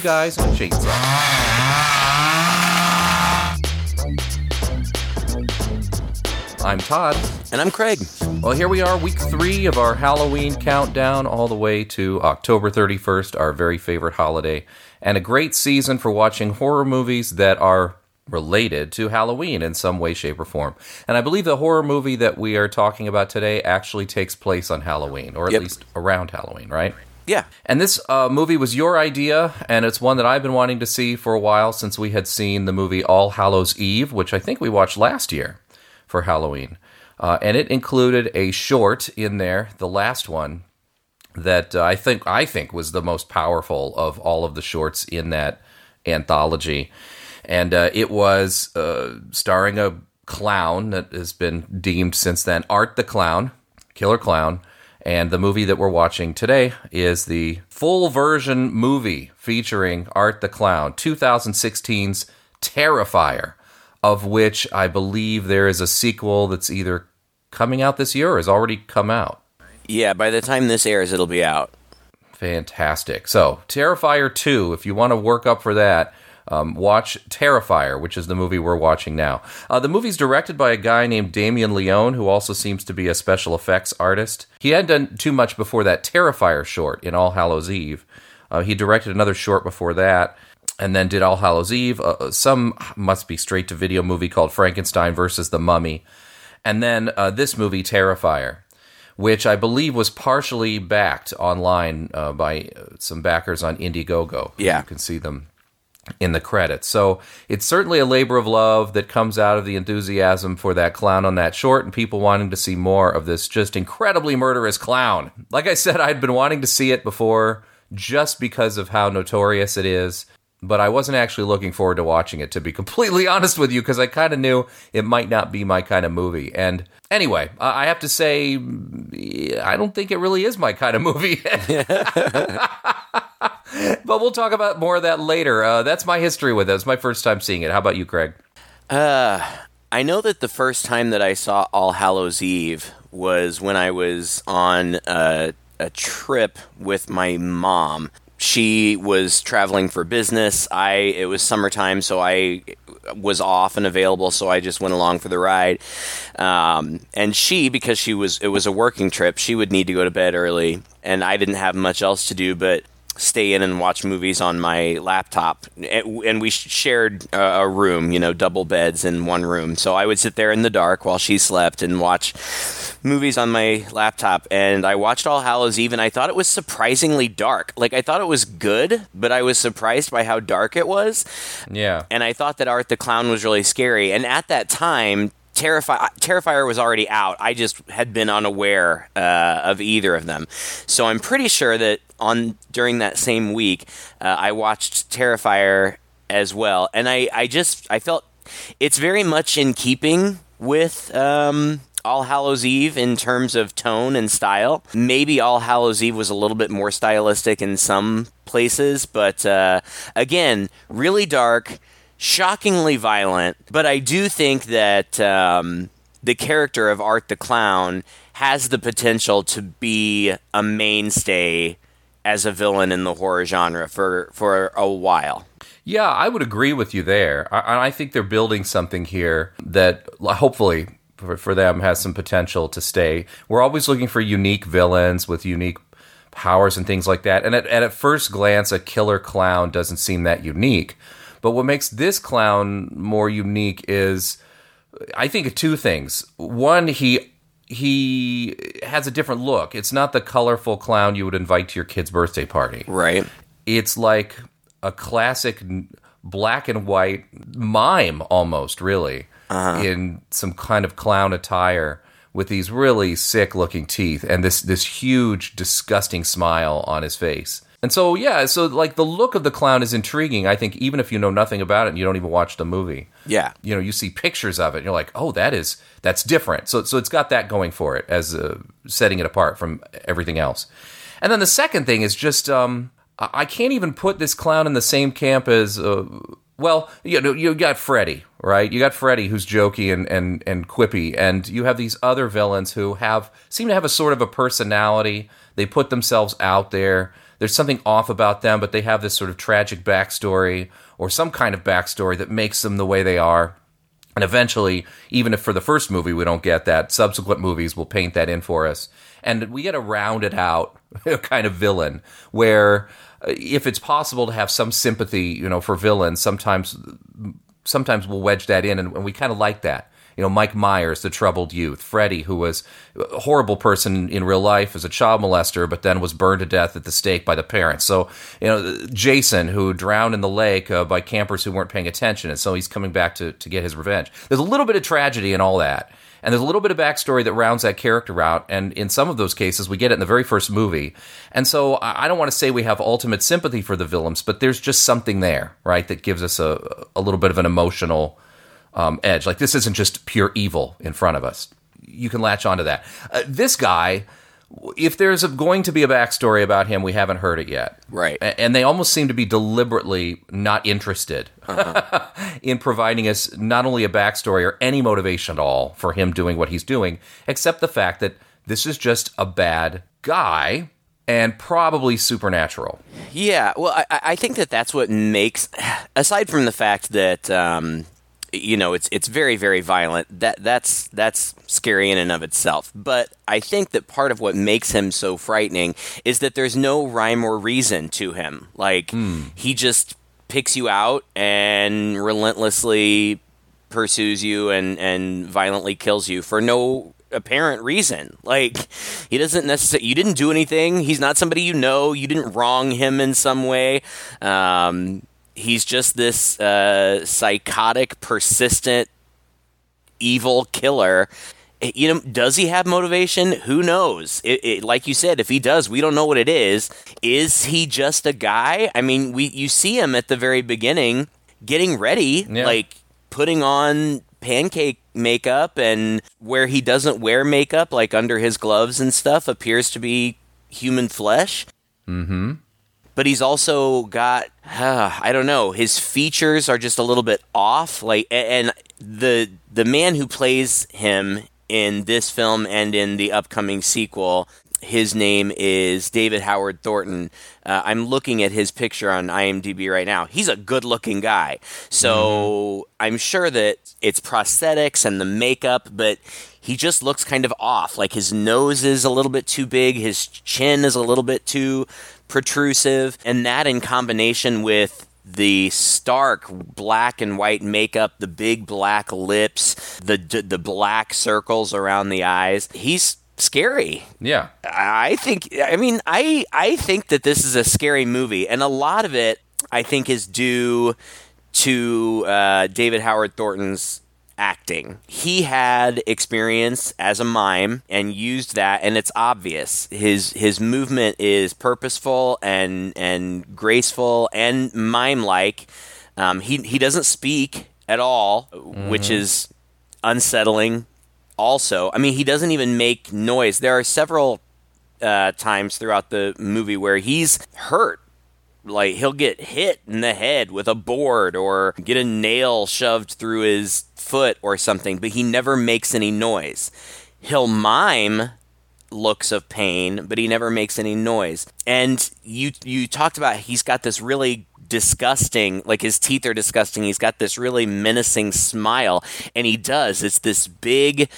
Two Guys and a Chainsaw. I'm Todd. And I'm Craig. Well, here we are, week three of our Halloween countdown, all the way to October 31st, our very favorite holiday, and a great season for watching horror movies that are related to Halloween in some way, shape, or form. And I believe the horror movie that we are talking about today actually takes place on Halloween, or at Yep. least around Halloween, right? Yeah. And this uh, movie was your idea, and it's one that I've been wanting to see for a while since we had seen the movie All Hallows Eve, which I think we watched last year for Halloween. Uh, and it included a short in there, the last one, that uh, I think I think was the most powerful of all of the shorts in that anthology, and uh, it was uh, starring a clown that has been deemed since then Art the Clown, Killer Clown, and the movie that we're watching today is the full version movie featuring Art the Clown, 2016's Terrifier, of which I believe there is a sequel that's either coming out this year or has already come out. Yeah, by the time this airs, it'll be out. Fantastic. So, Terrifier 2, if you want to work up for that, um, watch Terrifier, which is the movie we're watching now. Uh, the movie's directed by a guy named Damien Leone, who also seems to be a special effects artist. He hadn't done too much before that Terrifier short in All Hallows Eve. Uh, he directed another short before that, and then did All Hallows Eve. Uh, some must be straight to video movie called Frankenstein versus the Mummy. And then uh, this movie, Terrifier which I believe was partially backed online uh, by uh, some backers on Indiegogo. Yeah. You can see them in the credits. So it's certainly a labor of love that comes out of the enthusiasm for that clown on that short and people wanting to see more of this just incredibly murderous clown. Like I said, I'd been wanting to see it before just because of how notorious it is. But I wasn't actually looking forward to watching it, to be completely honest with you, because I kind of knew it might not be my kind of movie. And anyway, I have to say, I don't think it really is my kind of movie. but we'll talk about more of that later. Uh, that's my history with it. It's my first time seeing it. How about you, Craig? I know that the first time that I saw All Hallows Eve was when I was on a, a trip with my mom. She was traveling for business. I it was summertime, so I was off and available, so I just went along for the ride. Um, and she, because she was it was a working trip, she would need to go to bed early, and I didn't have much else to do but stay in and watch movies on my laptop and we shared a a room you know double beds in one room so i would sit there in the dark while she slept and watch movies on my laptop and i watched all hallows eve and i thought it was surprisingly dark like i thought it was good but i was surprised by how dark it was Yeah. and I thought that Art the Clown was really scary. And at that time, Terrifi- Terrifier was already out. I just had been unaware uh, of either of them. So I'm pretty sure that on during that same week, uh, I watched Terrifier as well, and I, I just I felt it's very much in keeping with. Um, all Hallows Eve in terms of tone and style. Maybe All Hallows Eve was a little bit more stylistic in some places, but uh, again, really dark, shockingly violent. But I do think that um, the character of Art the Clown has the potential to be a mainstay as a villain in the horror genre for, for a while. Yeah, I would agree with you there. I, I think they're building something here that hopefully for, for them has some potential to stay. We're always looking for unique villains with unique powers and things like that. And at, and at first glance, a killer clown doesn't seem that unique. But what makes this clown more unique is, I think, two things. One, he he has a different look. It's not the colorful clown you would invite to your kid's birthday party Right. it's like a classic black and white mime almost really uh-huh. in some kind of clown attire with these really sick looking teeth and this this huge disgusting smile on his face and so yeah so like the look of the clown is intriguing i think even if you know nothing about it and you don't even watch the movie Yeah. you know you see pictures of it and you're like oh that is that's different so so it's got that going for it as uh, setting it apart from everything else and then the second thing is just um I can't even put this clown in the same camp as uh, well, you know, you got Freddy, right? You got Freddy who's jokey and, and, and quippy, and you have these other villains who have seem to have a sort of a personality. They put themselves out there. There's something off about them, but they have this sort of tragic backstory or some kind of backstory that makes them the way they are. And eventually, even if for the first movie we don't get that, subsequent movies will paint that in for us. And we get a rounded out kind of villain where uh, if it's possible to have some sympathy, you know, for villains, sometimes sometimes we'll wedge that in and, and we kind of like that you know, Mike Myers, the troubled youth, Freddy, who was a horrible person in real life as a child molester, but then was burned to death at the stake by the parents. So, you know, Jason, who drowned in the lake uh, by campers who weren't paying attention, and so he's coming back to, to get his revenge. There's a little bit of tragedy in all that. And there's a little bit of backstory that rounds that character out. And in some of those cases, we get it in the very first movie. And so I don't want to say we have ultimate sympathy for the villains, but there's just something there, right, that gives us a, a little bit of an emotional um, edge. Like this isn't just pure evil in front of us. You can latch onto that. Uh, this guy, if there's a, going to be a backstory about him, we haven't heard it yet. Right. A- and they almost seem to be deliberately not interested uh-huh. in providing us not only a backstory or any motivation at all for him doing what he's doing, except the fact that this is just a bad guy and probably supernatural. Yeah, well, I, I, think that that's what makes, aside from the fact that um, you know it's it's very very violent that that's that's scary in and of itself but i think that part of what makes him so frightening is that there's no rhyme or reason to him like mm. he just picks you out and relentlessly pursues you and and violently kills you for no apparent reason. Like he doesn't necessarily. You didn't do anything. He's not somebody you know. You didn't wrong him in some way. Um, he's just this uh, psychotic, persistent, evil killer. You know, does he have motivation? Who knows? It, it, like you said, if he does, we don't know what it is. Is he just a guy? I mean, we you see him at the very beginning getting ready, yeah. like putting on pancake makeup, and where he doesn't wear makeup, like under his gloves and stuff, appears to be human flesh. Mm-hmm but he's also got uh, I don't know his features are just a little bit off like and the the man who plays him in this film and in the upcoming sequel his name is David Howard Thornton. Uh, I'm looking at his picture on IMDb right now. He's a good looking guy. So mm-hmm. I'm sure that it's prosthetics and the makeup, but he just looks kind of off. Like his nose is a little bit too big, his chin is a little bit too protrusive, and that in combination with the stark black and white makeup, the big black lips, the the black circles around the eyes. He's scary. Yeah. I think I mean I I think that this is a scary movie and a lot of it I think is due to uh, David Howard Thornton's acting. He had experience as a mime and used that and it's obvious. His his movement is purposeful and and graceful and mime like. Um, he he doesn't speak at all, mm-hmm. which is unsettling also. I mean, he doesn't even make noise. There are several uh, times throughout the movie where he's hurt like he'll get hit in the head with a board or get a nail shoved through his foot or something, but he never makes any noise. He'll mime looks of pain, but he never makes any noise. And you you talked about he's got this really disgusting, like his teeth are disgusting. He's got this really menacing smile, and he does. It's this big,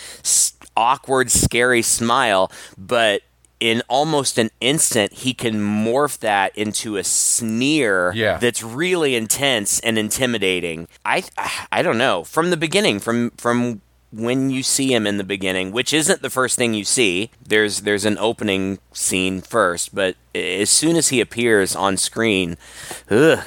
awkward, scary smile, but in almost an instant, he can morph that into a sneer yeah. that's really intense and intimidating. I I don't know. From the beginning, from from when you see him in the beginning, which isn't the first thing you see. There's there's an opening scene first, but as soon as he appears on screen, ugh,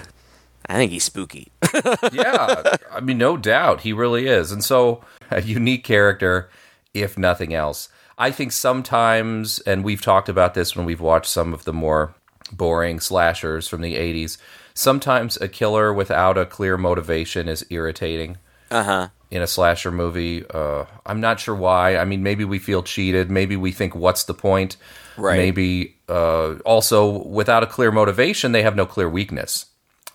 I think he's spooky. yeah, I mean, no doubt he really is, and so a unique character, if nothing else. I think sometimes, and we've talked about this when we've watched some of the more boring slashers from the 80s, sometimes a killer without a clear motivation is irritating. Uh huh. In a slasher movie, uh, I'm not sure why. I mean, maybe we feel cheated. Maybe we think, "What's the point?" Right. Maybe uh, also without a clear motivation, they have no clear weakness.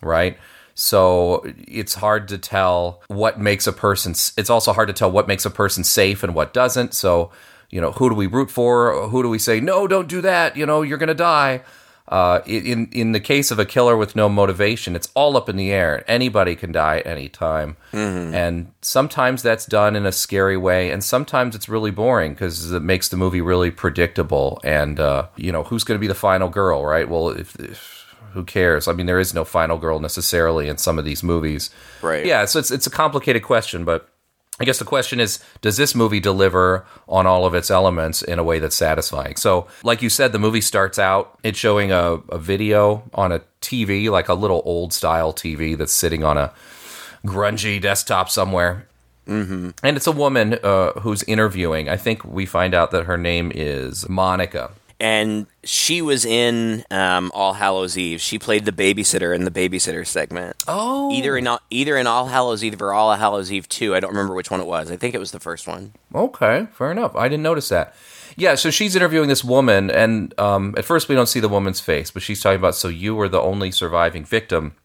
Right. So it's hard to tell what makes a person. It's also hard to tell what makes a person safe and what doesn't. So you know, who do we root for? Who do we say, no, don't do that? You know, you're going to die. uh, in in the case of a killer with no motivation, it's all up in the air. Anybody can die at any time, and sometimes that's done in a scary way, and sometimes it's really boring because it makes the movie really predictable. And uh, you know, who's going to be the final girl, right? Well, if, if who cares? I mean, there is no final girl necessarily in some of these movies, Right. Yeah, so it's it's a complicated question, but I guess the question is, does this movie deliver on all of its elements in a way that's satisfying? So, like you said, the movie starts out, it's showing a, a video on a TV, like a little old style TV that's sitting on a grungy desktop somewhere. Mm-hmm. And it's a woman uh, who's interviewing. I think we find out that her name is Monica. And she was in um, All Hallows Eve. She played the babysitter in the babysitter segment. Oh. Either in either in All Hallows Eve or All Hallows Eve two. I don't remember which one it was. I think it was the first one. Okay, fair enough. I didn't notice that. Yeah, so she's interviewing this woman, and um, at first we don't see the woman's face, but she's talking about so you were the only surviving victim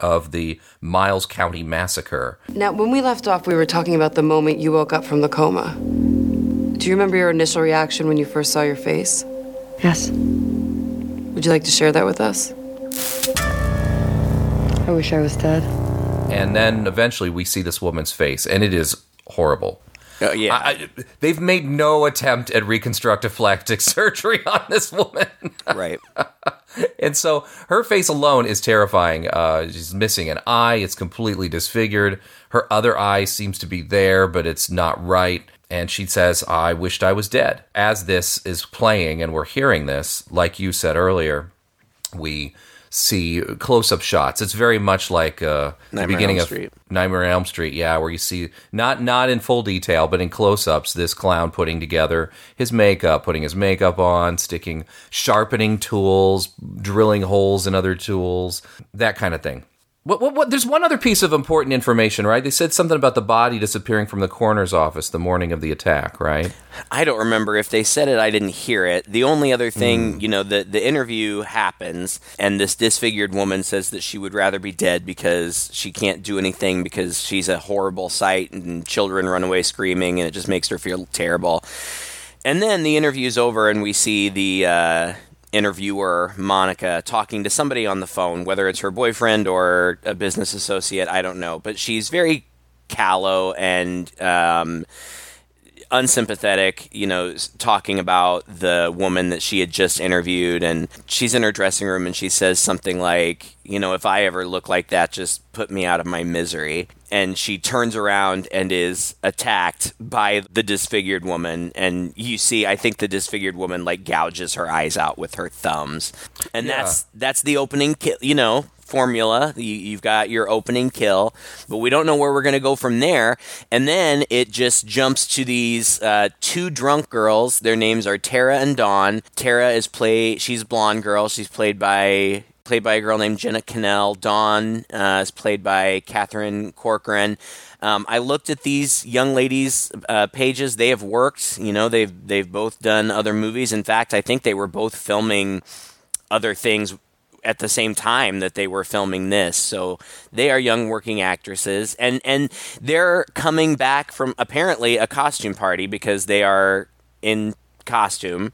of the Miles County massacre. Now, when we left off, we were talking about the moment you woke up from the coma. Do you remember your initial reaction when you first saw your face? Yes. Would you like to share that with us? I wish I was dead. And then eventually we see this woman's face, and it is horrible. Oh yeah. I, I, they've made no attempt at reconstructive plastic surgery on this woman. right. and so her face alone is terrifying. Uh, she's missing an eye; it's completely disfigured. Her other eye seems to be there, but it's not right. And she says, "I wished I was dead." As this is playing, and we're hearing this, like you said earlier, we see close-up shots. It's very much like uh, the beginning Elm of Street. Nightmare on Elm Street, yeah, where you see not not in full detail, but in close-ups, this clown putting together his makeup, putting his makeup on, sticking sharpening tools, drilling holes in other tools, that kind of thing. What, what, what, there's one other piece of important information, right? They said something about the body disappearing from the coroner's office the morning of the attack, right? I don't remember if they said it. I didn't hear it. The only other thing, you know, the the interview happens, and this disfigured woman says that she would rather be dead because she can't do anything because she's a horrible sight, and children run away screaming, and it just makes her feel terrible. And then the interview's over, and we see the uh, interviewer, Monica, talking to somebody on the phone, whether it's her boyfriend or a business associate, I don't know. But she's very callow and um, unsympathetic, you know, talking about the woman that she had just interviewed. And she's in her dressing room and she says something like, you know, if I ever look like that, just put me out of my misery. And she turns around and is attacked by the disfigured woman. And you see, I think the disfigured woman like gouges her eyes out with her thumbs. And Yeah. that's that's the opening, ki- you know, formula. You, you've got your opening kill, but we don't know where we're going to go from there. And then it just jumps to these uh, two drunk girls. Their names are Tara and Dawn. Tara is play. She's blonde girl. She's played by played by a girl named Jenna Kanell. Dawn uh, is played by Catherine Corcoran. Um, I looked at these young ladies' uh, pages. They have worked. You know, they've they've both done other movies. In fact, I think they were both filming other things at the same time that they were filming this. So they are young working actresses and and they're coming back from apparently a costume party because they are in costume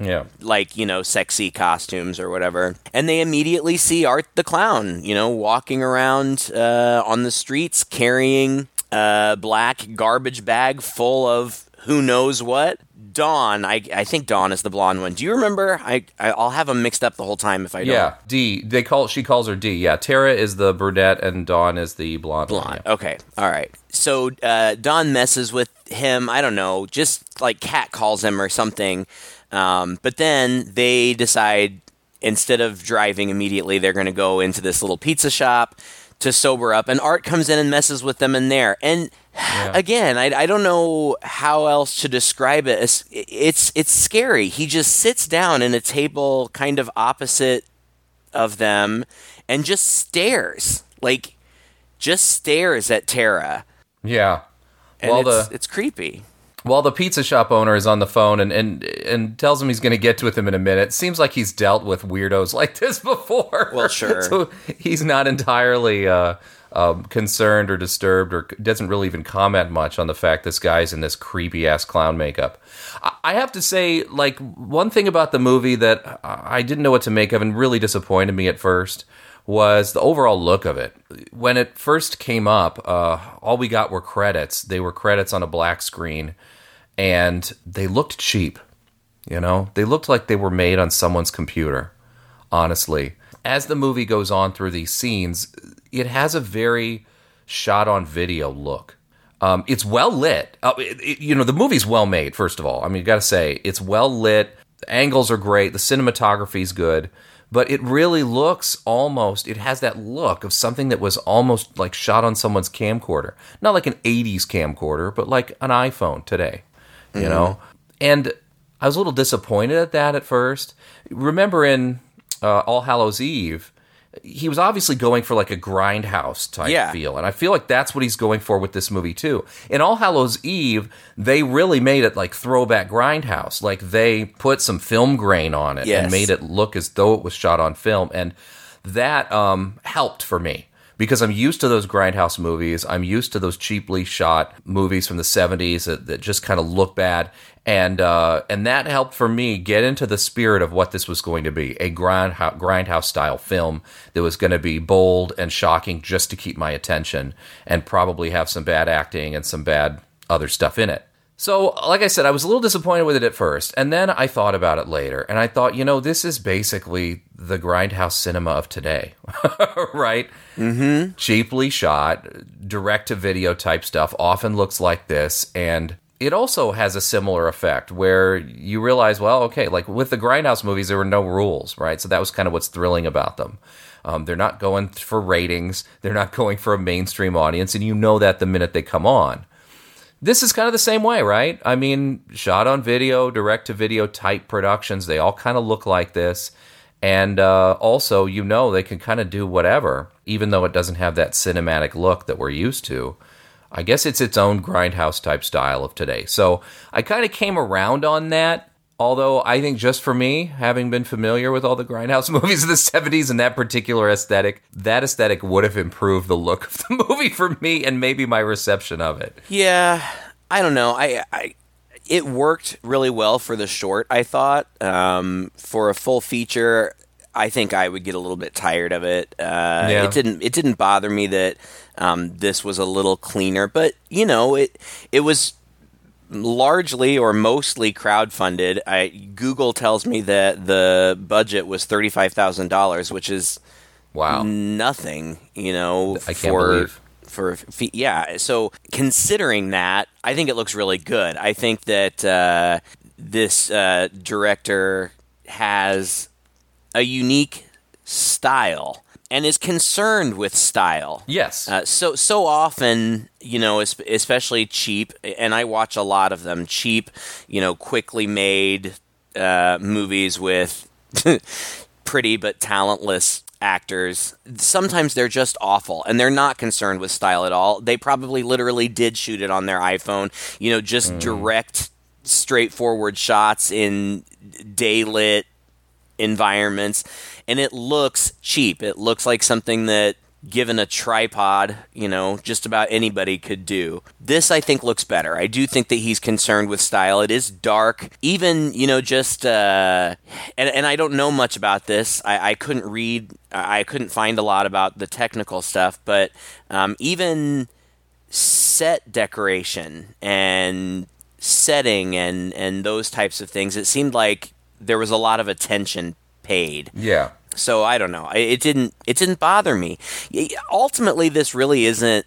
Yeah. like you know sexy costumes or whatever and they immediately see art the clown you know walking around uh, on the streets carrying a black garbage bag full of who knows what dawn I, I think dawn is the blonde one do you remember I, I i'll have them mixed up the whole time if i don't Yeah, D. They call she calls her D. Yeah, Tara is the brunette and Dawn is the blonde. one, Blonde. yeah. Okay. All right. So uh, Dawn messes with him. I don't know, just like cat calls him or something. Um, but then they decide instead of driving immediately, they're going to go into this little pizza shop to sober up. And Art comes in and messes with them in there. And again, I, I don't know how else to describe it. It's, it's it's scary. He just sits down in a table kind of opposite of them and just stares like just stares at Tara, Yeah. and well, it's, the it's creepy. While the pizza shop owner is on the phone and and, and tells him he's going to get to with him in a minute, seems like he's dealt with weirdos like this before. Well, sure. so he's not entirely uh, um, concerned or disturbed, or doesn't really even comment much on the fact this guy's in this creepy ass clown makeup. I, I have to say, like one thing about the movie that I didn't know what to make of and really disappointed me at first was the overall look of it. When it first came up, uh, all we got were credits. They were credits on a black screen and they looked cheap. You know, they looked like they were made on someone's computer, honestly. As the movie goes on through these scenes, it has a very shot on video look. Um, it's well lit. Uh, it, it, you know, the movie's well made, first of all. I mean, you got to say, it's well lit. The angles are great. The cinematography's good. But it really looks almost, it has that look of something that was almost like shot on someone's camcorder. Not like an 80s camcorder, but like an iPhone today you mm-hmm. know? And I was a little disappointed at that at first. Remember in uh, All Hallows Eve, he was obviously going for like a grindhouse type yeah. feel, and I feel like that's what he's going for with this movie too. In All Hallows Eve, they really made it like throwback grindhouse, like they put some film grain on it yes. and made it look as though it was shot on film, and that um, helped for me because I'm used to those grindhouse movies. I'm used to those cheaply shot movies from the 70s that, that just kind of look bad. And uh, and that helped for me get into the spirit of what this was going to be a grindhouse, grindhouse style film that was going to be bold and shocking just to keep my attention and probably have some bad acting and some bad other stuff in it. So, like I said, I was a little disappointed with it at first, and then I thought about it later, and I thought, you know, this is basically the grindhouse cinema of today, right? Mm-hmm. Cheaply shot, direct to video type stuff often looks like this, and it also has a similar effect where you realize, well, okay, like with the grindhouse movies, there were no rules, right? So that was kind of what's thrilling about them. Um, they're not going for ratings, they're not going for a mainstream audience, and you know that the minute they come on this is kind of the same way, right? I mean, shot on video, direct to video type productions, they all kind of look like this. And uh, also, you know, they can kind of do whatever, even though it doesn't have that cinematic look that we're used to. I guess it's its own grindhouse type style of today. So I kind of came around on that Although I think just for me, having been familiar with all the grindhouse movies of the 70s and that particular aesthetic, that aesthetic would have improved the look of the movie for me and maybe my reception of it. Yeah, I don't know. I, I it worked really well for the short. I thought um, for a full feature, I think I would get a little bit tired of it. Uh, yeah. It didn't. It didn't bother me that um, this was a little cleaner, but you know, it it was largely or mostly crowdfunded. I, Google tells me that the budget was thirty five thousand dollars, which is wow nothing. You know, I can't for, believe for yeah. So considering that, I think it looks really good. I think that uh, this uh, director has a unique style and is concerned with style. Yes. Uh, so so often, you know, especially cheap, and I watch a lot of them. Cheap, you know, quickly made uh, movies with pretty but talentless actors. Sometimes they're just awful and they're not concerned with style at all. They probably literally did shoot it on their iPhone, you know, just mm. direct straightforward shots in daylit environments and it looks cheap. It looks like something that given a tripod, you know, just about anybody could do. This I think looks better. I do think that he's concerned with style. It is dark. Even, you know, just uh and and I don't know much about this. I, I couldn't read I couldn't find a lot about the technical stuff, but um, even set decoration and setting and and those types of things, it seemed like there was a lot of attention paid. Yeah. So I don't know. It didn't. It didn't bother me. Ultimately, this really isn't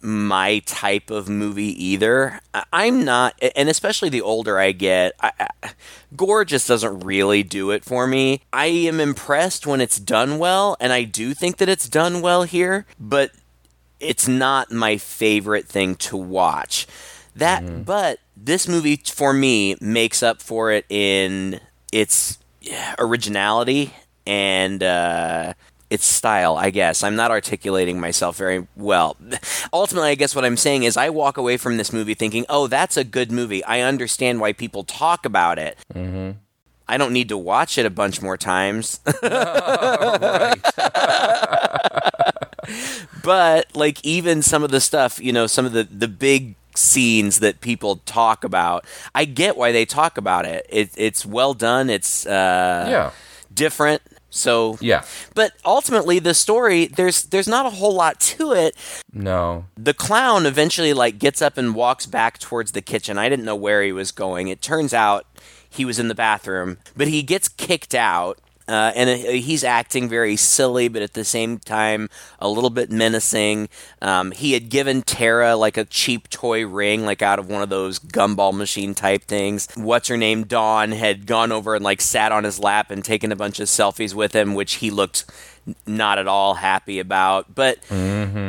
my type of movie either. I'm not, and especially the older I get, I, I, gore just doesn't really do it for me. I am impressed when it's done well, and I do think that it's done well here, but it's not my favorite thing to watch. That, mm-hmm. but this movie for me makes up for it in its originality and uh, its style, I guess. I'm not articulating myself very well. Ultimately, I guess what I'm saying is I walk away from this movie thinking, oh, that's a good movie. I understand why people talk about it. Mm-hmm. I don't need to watch it a bunch more times. but like even some of the stuff, you know, some of the the big scenes that people talk about, I get why they talk about it. it it's well done. It's uh, Yeah. different. So Yeah. but ultimately the story there's there's not a whole lot to it. No. The clown eventually like gets up and walks back towards the kitchen. I didn't know where he was going. It turns out he was in the bathroom, but he gets kicked out. Uh, and uh, he's acting very silly, but at the same time, a little bit menacing. Um, he had given Tara like a cheap toy ring, like out of one of those gumball machine type things. What's her name? Dawn had gone over and like sat on his lap and taken a bunch of selfies with him, which he looked not at all happy about. But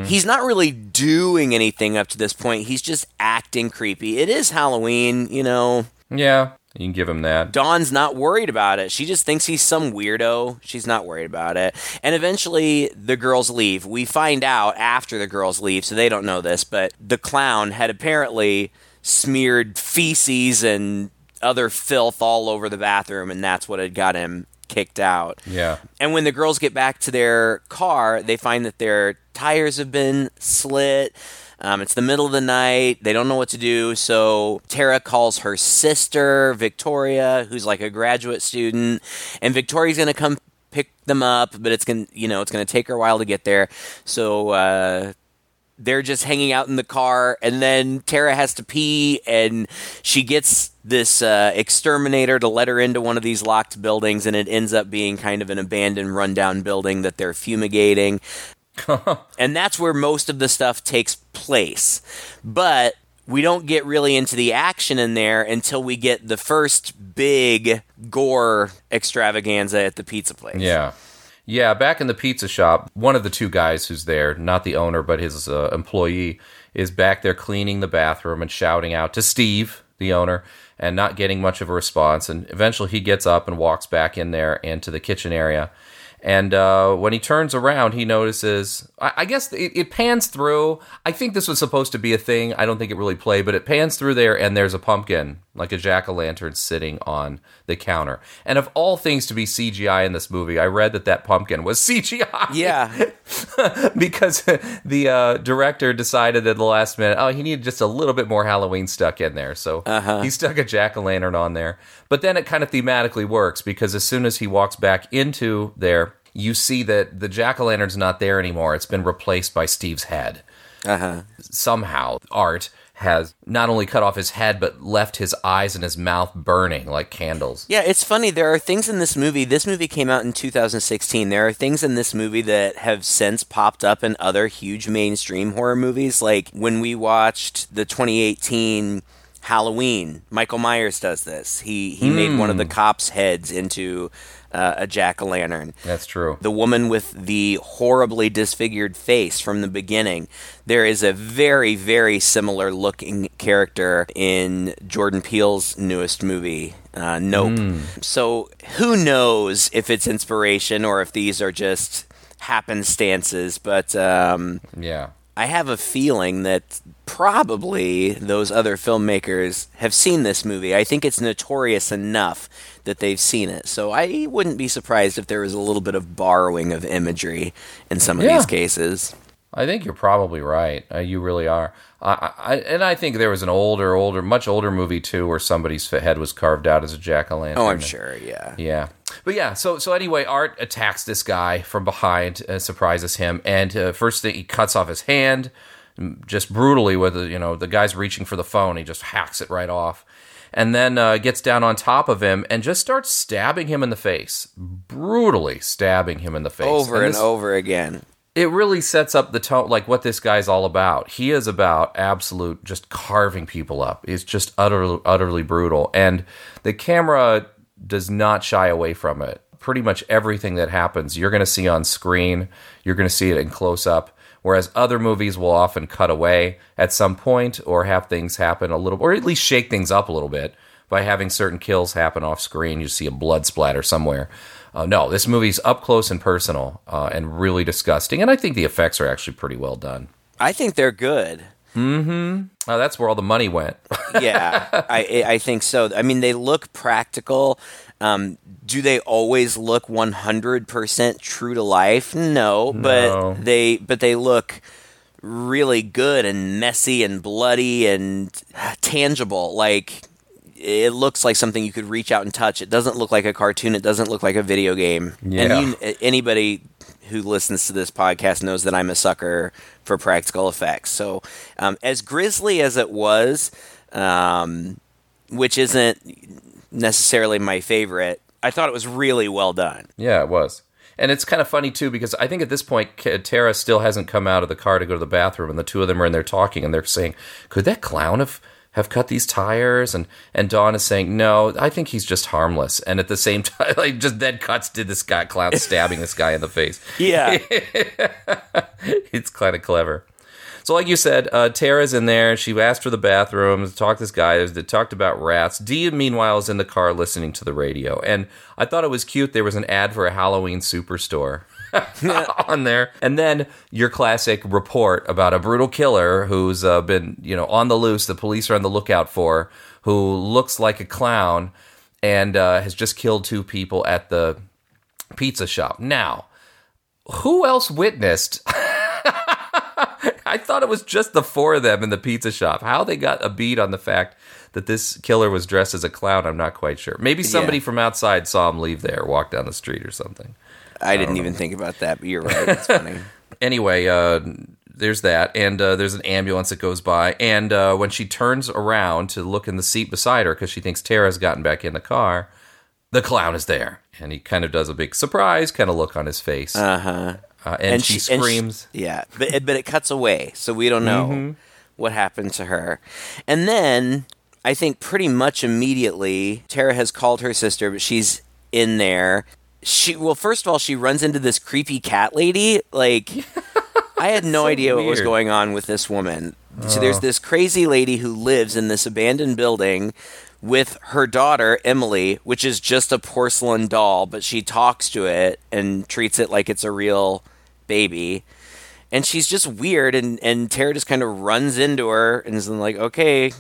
he's not really doing anything up to this point. He's just acting creepy. It is Halloween, you know. Yeah. You can give him that. Dawn's not worried about it. She just thinks he's some weirdo. She's not worried about it. And eventually the girls leave. We find out after the girls leave, so they don't know this, but the clown had apparently smeared feces and other filth all over the bathroom, and that's what had got him kicked out. Yeah. And when the girls get back to their car, they find that their tires have been slit. Um, it's the middle of the night. They don't know what to do. So Tara calls her sister, Victoria, who's like a graduate student. And Victoria's going to come pick them up, but it's going to, you know, it's going to take her a while to get there. So, uh, they're just hanging out in the car and then tara has to pee and she gets this uh, exterminator to let her into one of these locked buildings and it ends up being kind of an abandoned rundown building that they're fumigating and that's where most of the stuff takes place but we don't get really into the action in there until we get the first big gore extravaganza at the pizza place Yeah. Yeah, back in the pizza shop, one of the two guys who's there, not the owner, but his uh, employee, is back there cleaning the bathroom and shouting out to Steve, the owner, and not getting much of a response. And eventually he gets up and walks back in there into the kitchen area. And uh, when he turns around, he notices. I, I guess it, it pans through. I think this was supposed to be a thing. I don't think it really played, but it pans through there, and there's a pumpkin, like a jack o' lantern, sitting on the counter. And of all things to be CGI in this movie, I read that that pumpkin was CGI. yeah because the uh, director decided at the last minute, oh, he needed just a little bit more Halloween stuck in there. So he stuck a jack o' lantern on there. But then it kind of thematically works because as soon as he walks back into there, you see that the jack o' lantern's not there anymore. It's been replaced by Steve's head. uh-huh Somehow, Art has not only cut off his head, but left his eyes and his mouth burning like candles. Yeah, it's funny. There are things in this movie. This movie came out in 2016. There are things in this movie that have since popped up in other huge mainstream horror movies. Like when we watched the 2018 Halloween, Michael Myers does this. He he made one of the cops' heads into uh, a jack o' lantern. That's true. The woman with the horribly disfigured face from the beginning. There is a very, very similar looking character in Jordan Peele's newest movie, uh, Nope. So who knows if it's inspiration or if these are just happenstances, but um, Yeah. I have a feeling that probably those other filmmakers have seen this movie. I think it's notorious enough that they've seen it. So I wouldn't be surprised if there was a little bit of borrowing of imagery in some of Yeah. these cases. I think you're probably right. Uh, you really are. I, I, and I think there was an older, older, much older movie too, where somebody's head was carved out as a jack o' lantern. Oh, I'm sure, yeah. Yeah, but yeah. So so anyway, Art attacks this guy from behind, uh, surprises him, and uh, first thing he cuts off his hand, just brutally with the, you know the guy's reaching for the phone. He just hacks it right off, and then uh, gets down on top of him and just starts stabbing him in the face, brutally stabbing him in the face. Over and this- over again. it really sets up the tone like what this guy's all about. He is about absolute just carving people up. It's just utterly utterly brutal. And the camera does not shy away from it. Pretty much everything that happens you're going to see on screen. You're going to see it in close up whereas other movies will often cut away at some point or have things happen a little or at least shake things up a little bit by having certain kills happen off screen. You see a blood splatter somewhere. Uh, no, this movie's up close and personal uh, and really disgusting. And I think the effects are actually pretty well done. I think they're good. Mm-hmm. Oh, that's where all the money went. yeah, I I think so. I mean, they look practical. Um, do they always look one hundred percent true to life? No, but No. they but they look really good and messy and bloody and tangible. Like it looks like something you could reach out and touch. It doesn't look like a cartoon. It doesn't look like a video game. Yeah. And you, anybody who listens to this podcast knows that I'm a sucker for practical effects. So, um, as grisly as it was, um, which isn't necessarily my favorite, I thought it was really well done. Yeah, it was. And it's kind of funny too because I think at this point Tara still hasn't come out of the car to go to the bathroom, and the two of them are in there talking, and they're saying, "Could that clown have have cut these tires?" And and Dawn is saying, "No, I think he's just harmless." And at the same time, like just then cuts to this guy clown stabbing this guy in the face. Yeah. it's kind of clever. So, like you said, uh, Tara's in there. She asked for the bathroom, talked to this guy. They talked about rats. Dee, meanwhile, is in the car listening to the radio. And I thought it was cute. There was an ad for a Halloween superstore on there. And then your classic report about a brutal killer who's uh, been, you know, on the loose. The police are on the lookout for, who looks like a clown and uh, has just killed two people at the pizza shop. Now, who else witnessed? I thought it was just the four of them in the pizza shop. How they got a beat on the fact that this killer was dressed as a clown, I'm not quite sure. Maybe somebody Yeah. from outside saw him leave there, walk down the street or something. I didn't even think about that, but you're right. It's funny. Anyway, uh, there's that, and uh, there's an ambulance that goes by. And uh, when she turns around to look in the seat beside her because she thinks Tara's gotten back in the car, the clown is there, and he kind of does a big surprise kind of look on his face, Uh-huh. Uh, and, she, and she- screams. yeah, but it- but it cuts away, so we don't know Mm-hmm. what happened to her. And then I think pretty much immediately, Tara has called her sister, but she's in there. She well, first of all, she runs into this creepy cat lady. Like, I had no So idea what was going on with this woman. So there's this crazy lady who lives in this abandoned building with her daughter Emily, which is just a porcelain doll, but she talks to it and treats it like it's a real baby. And she's just weird, and, and Tara just kind of runs into her and is like, okay,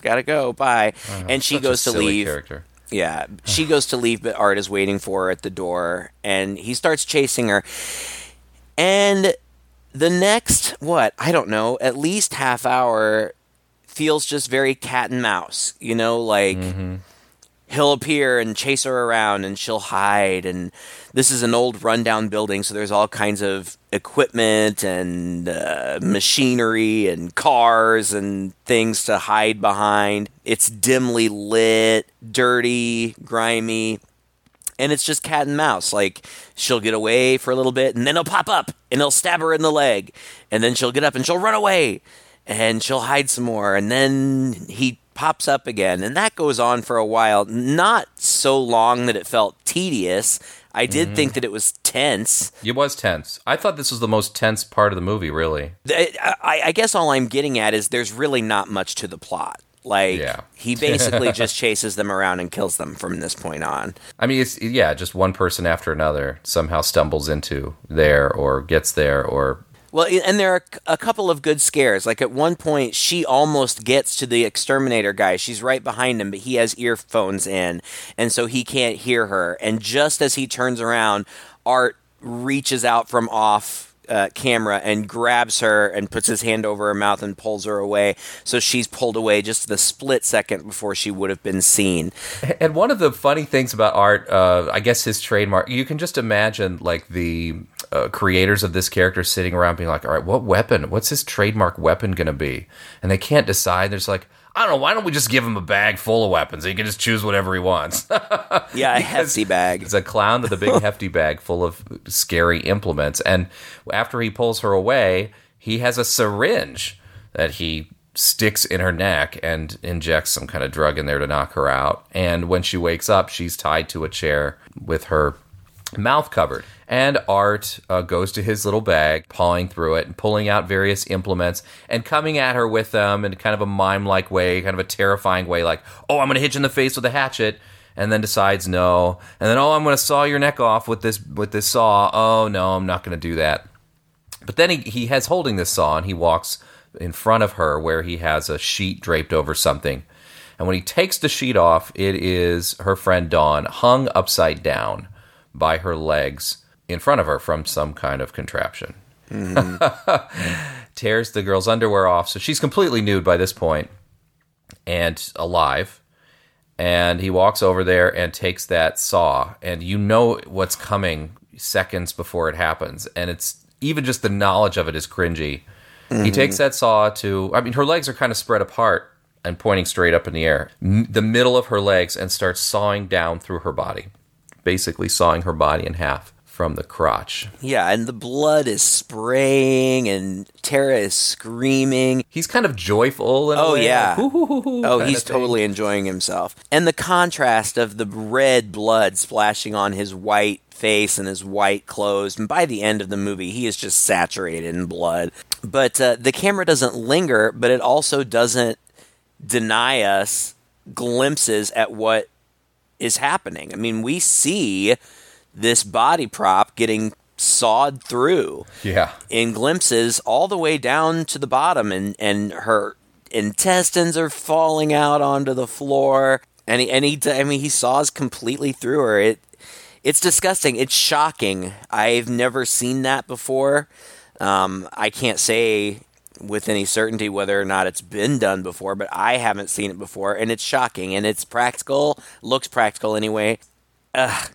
gotta go, bye. and she goes to leave. Character. Yeah, she goes to leave, but Art is waiting for her at the door, and he starts chasing her. And the next, what, I don't know, at least half hour feels just very cat and mouse, you know, like he'll appear and chase her around and she'll hide. And this is an old rundown building so there's all kinds of equipment and uh, machinery and cars and things to hide behind. It's dimly lit dirty grimy and it's just cat and mouse. Like she'll get away for a little bit, and then he'll pop up and he'll stab her in the leg, and then she'll get up and she'll run away, and she'll hide some more, and then he pops up again, and that goes on for a while. Not so long that it felt tedious. I did mm. think that it was tense. It was tense. I thought this was the most tense part of the movie, really. I, I, I guess all I'm getting at is there's really not much to the plot. Like Yeah. he basically just chases them around and kills them from this point on. I mean, it's yeah, just one person after another somehow stumbles into there or gets there or Well, and there are a couple of good scares. Like at one point, she almost gets to the exterminator guy. She's right behind him, but he has earphones in, and so he can't hear her. And just as he turns around, Art reaches out from off. Uh, camera and grabs her and puts his hand over her mouth and pulls her away. So she's pulled away just the split second before she would have been seen. And one of the funny things about art, uh, I guess his trademark, you can just imagine like the uh, creators of this character sitting around being like, all right, what weapon? What's his trademark weapon going to be? And they can't decide. There's like, I don't know. Why don't we just give him a bag full of weapons? He can just choose whatever he wants. Yeah, a hefty bag. It's a clown with a big hefty bag full of scary implements. And after he pulls her away, he has a syringe that he sticks in her neck and injects some kind of drug in there to knock her out. And when she wakes up, she's tied to a chair with her mouth covered. And Art uh, goes to his little bag, pawing through it and pulling out various implements and coming at her with them in kind of a mime like way, kind of a terrifying way, like, oh, I'm going to hit you in the face with a hatchet. And then decides no. And then, oh, I'm going to saw your neck off with this with this saw. Oh no, I'm not going to do that. But then he, he has holding this saw and he walks in front of her where he has a sheet draped over something. And when he takes the sheet off, it is her friend Dawn hung upside down by her legs in front of her from some kind of contraption. Mm-hmm. Tears the girl's underwear off, so she's completely nude by this point and alive. And he walks over there and takes that saw, and you know what's coming seconds before it happens. And it's even just the knowledge of it is cringy. Mm-hmm. He takes that saw to, I mean, her legs are kind of spread apart and pointing straight up in the air, m- the middle of her legs, and starts sawing down through her body, basically sawing her body in half from the crotch. Yeah, and the blood is spraying, and Tara is screaming. He's kind of joyful. oh yeah. Like, oh, he's totally enjoying himself. And the contrast of the red blood splashing on his white face and his white clothes. And by the end of the movie, he is just saturated in blood. But uh, the camera doesn't linger, but it also doesn't deny us glimpses at what is happening. I mean, we see this body prop getting sawed through. Yeah. In glimpses all the way down to the bottom and and her intestines are falling out onto the floor and he, and he I mean he saws completely through her. It it's disgusting. It's shocking. I've never seen that before. Um, I can't say with any certainty whether or not it's been done before, but I haven't seen it before, and it's shocking. And it's practical, looks practical anyway. Ugh,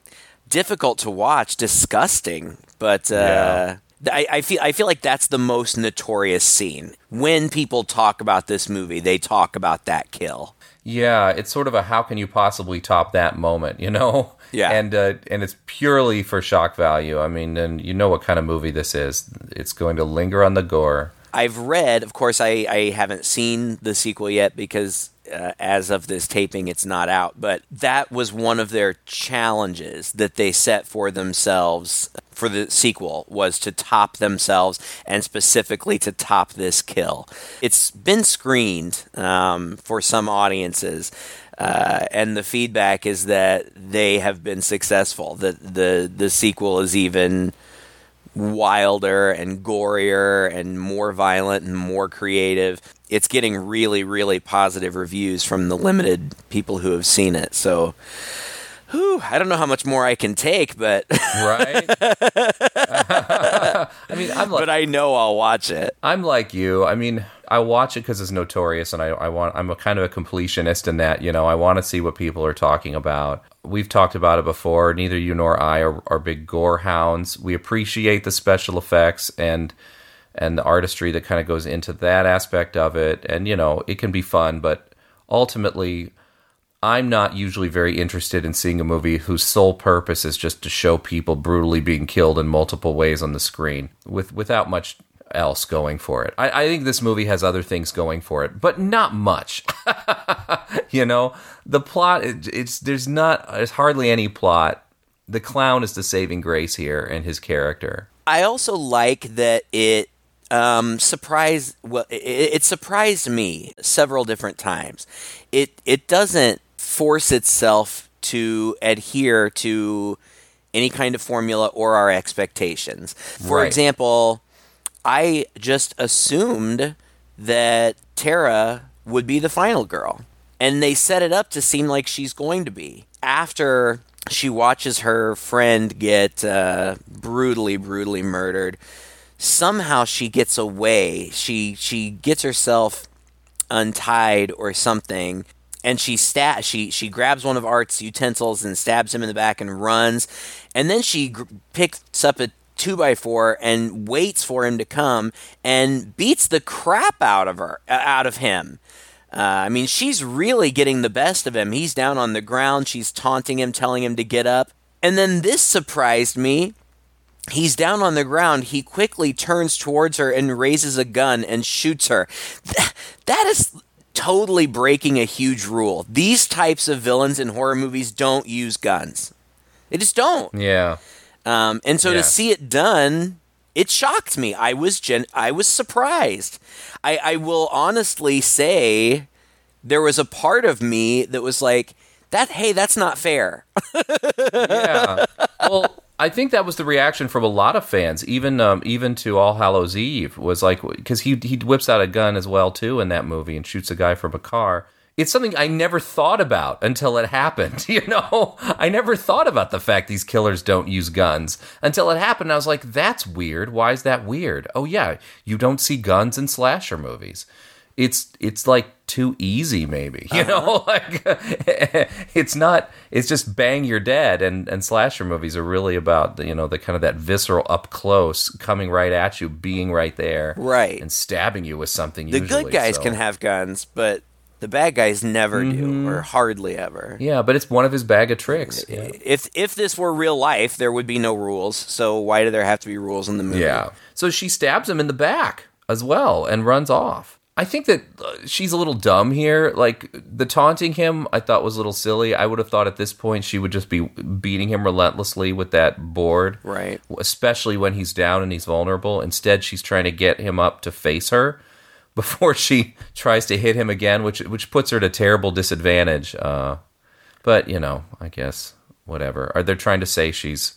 difficult to watch, disgusting, but. Uh, yeah. I, I, feel I feel like that's the most notorious scene. When people talk about this movie, they talk about that kill. Yeah, it's sort of a how can you possibly top that moment, you know? Yeah, and uh, and it's purely for shock value. I mean, and you know what kind of movie this is. It's going to linger on the gore. I've read, of course, I, I haven't seen the sequel yet because uh, as of this taping, it's not out. But that was one of their challenges that they set for themselves for the sequel was to top themselves and specifically to top this kill. It's been screened um, for some audiences. Uh, and the feedback is that they have been successful. That the the sequel is even wilder and gorier and more violent and more creative. It's getting really, really positive reviews from the limited people who have seen it. So, whew, I don't know how much more I can take, but right. I mean, I'm like, but I know I'll watch it. I'm like you. I mean, I watch it because it's notorious, and I, I want. I'm a kind of a completionist in that. You know, I want to see what people are talking about. We've talked about it before. Neither you nor I are, are big gore hounds. We appreciate the special effects and and the artistry that kind of goes into that aspect of it, and you know, it can be fun, but ultimately. I'm not usually very interested in seeing a movie whose sole purpose is just to show people brutally being killed in multiple ways on the screen with without much else going for it. I, I, think this movie has other things going for it, but not much. you know, the plot it, it's there's not there's hardly any plot. The clown is the saving grace here and his character. I also like that it um, surprised well it, it surprised me several different times. It it doesn't force itself to adhere to any kind of formula or our expectations. For right. example, I just assumed that Tara would be the final girl. And they set it up to seem like she's going to be. After she watches her friend get uh, brutally, brutally murdered, somehow she gets away. She she gets herself untied or something, and she stab she she grabs one of Art's utensils and stabs him in the back and runs, and then she gr- picks up a two by four and waits for him to come and beats the crap out of her, uh, out of him. Uh, I mean, she's really getting the best of him. He's down on the ground. She's taunting him, telling him to get up. And then this surprised me. He's down on the ground. He quickly turns towards her and raises a gun and shoots her. that is totally breaking a huge rule. These types of villains in horror movies don't use guns. They just don't. Yeah. Um, and so Yeah. to see it done, it shocked me. I was gen- I was surprised. I, I will honestly say there was a part of me that was like, that hey, that's not fair. yeah. Well, I think that was the reaction from a lot of fans, even um, even to All Hallows Eve, was like because he he whips out a gun as well too in that movie and shoots a guy from a car. It's something I never thought about until it happened. You know, I never thought about the fact these killers don't use guns until it happened. I was like, that's weird. Why is that weird? Oh yeah, you don't see guns in slasher movies. It's it's like too easy, maybe. You uh-huh. know, like it's not. It's just bang, you're dead. And and slasher movies are really about you know the kind of that visceral up close, coming right at you, being right there, Right. and stabbing you with something. You the usually, good guys so- can have guns, but the bad guys never do, mm-hmm. or hardly ever. Yeah, but it's one of his bag of tricks. Yeah. If if this were real life, there would be no rules. So why do there have to be rules in the movie? Yeah. So she stabs him in the back as well and runs off. I think that uh, she's a little dumb here. Like the taunting him, I thought was a little silly. I would have thought at this point she would just be beating him relentlessly with that board. Right. Especially when he's down and he's vulnerable. Instead, she's trying to get him up to face her before she tries to hit him again, which which puts her at a terrible disadvantage. Uh, but you know, I guess whatever. Are they trying to say she's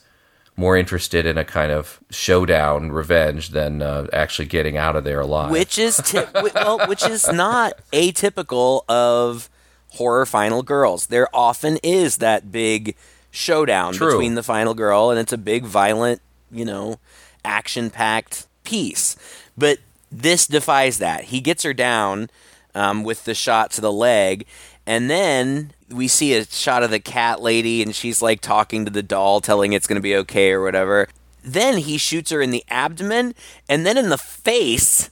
more interested in a kind of showdown revenge than uh, actually getting out of there alive? which is ti- well, which is not atypical of horror final girls. There often is that big showdown True. between the final girl, and it's a big, violent, you know, action-packed piece. But this defies that. He gets her down um, with the shot to the leg, and then we see a shot of the cat lady, and she's like talking to the doll, telling it's going to be okay or whatever. Then he shoots her in the abdomen and then in the face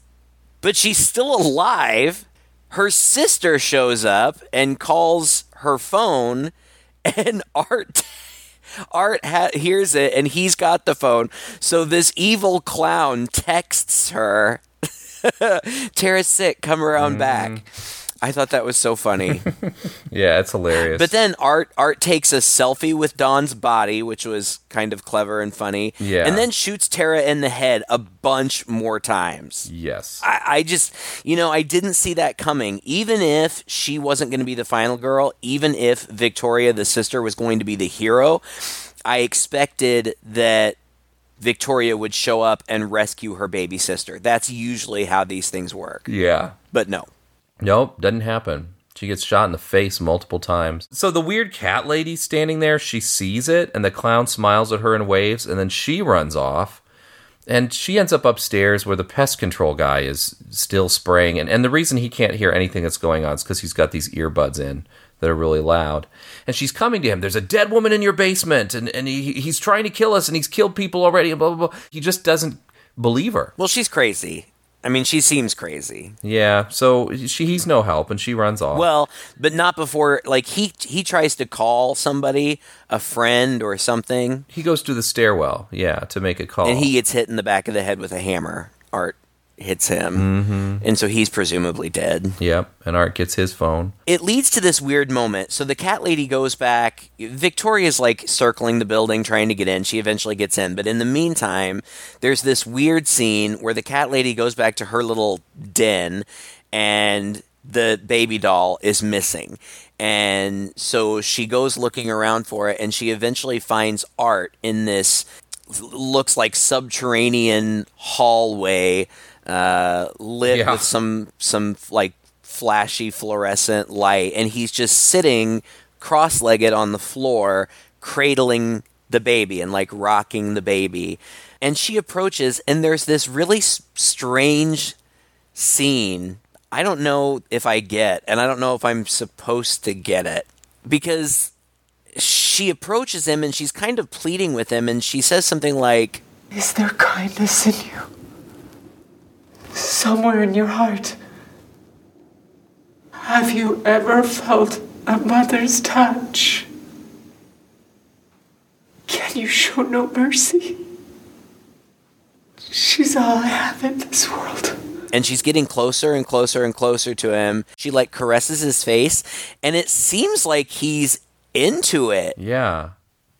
but she's still alive. Her sister shows up and calls her phone, and Art Art ha- hears it, and he's got the phone. So this evil clown texts her, "Tara's sick. Come around mm-hmm. back." I thought that was so funny. yeah, it's hilarious. But then Art Art takes a selfie with Dawn's body, which was kind of clever and funny. Yeah. And then shoots Tara in the head a bunch more times. yes, I, I just, you know, I didn't see that coming. Even if she wasn't going to be the final girl, even if Victoria, the sister, was going to be the hero, I expected that Victoria would show up and rescue her baby sister. That's usually how these things work. yeah. But no. Nope, doesn't happen. She gets shot in the face multiple times. So the weird cat lady standing there, she sees it, and the clown smiles at her and waves, and then she runs off. And she ends up upstairs where the pest control guy is still spraying. And, and the reason he can't hear anything that's going on is because he's got these earbuds in that are really loud. And she's coming to him. There's a dead woman in your basement, and, and he, he's trying to kill us, and he's killed people already, and blah, blah, blah. He just doesn't believe her. Well, she's crazy. I mean, she seems crazy. Yeah, so she, he's no help, and she runs off. Well, but not before. Like he he tries to call somebody, a friend or something, He goes to the stairwell, yeah, to make a call. and he gets hit in the back of the head with a hammer. Art hits him, mm-hmm. and so he's presumably dead. Yep, and Art gets his phone. It leads to this weird moment. So the cat lady goes back. Victoria's like circling the building trying to get in. She eventually gets in. But in the meantime, there's this weird scene where the cat lady goes back to her little den and the baby doll is missing. And so she goes looking around for it and she eventually finds Art in this looks like subterranean hallway uh, lit Yeah. with some some like flashy fluorescent light and he's just sitting cross-legged on the floor cradling the baby and like rocking the baby and she approaches and there's this really s- strange scene i don't know if i get and i don't know if i'm supposed to get it because she approaches him and she's kind of pleading with him and she says something like Is there kindness in you? Somewhere in your heart. Have you ever felt a mother's touch? Can you show no mercy? She's all I have in this world. and she's getting closer and closer and closer to him. She like caresses his face, and it seems like he's into it. Yeah.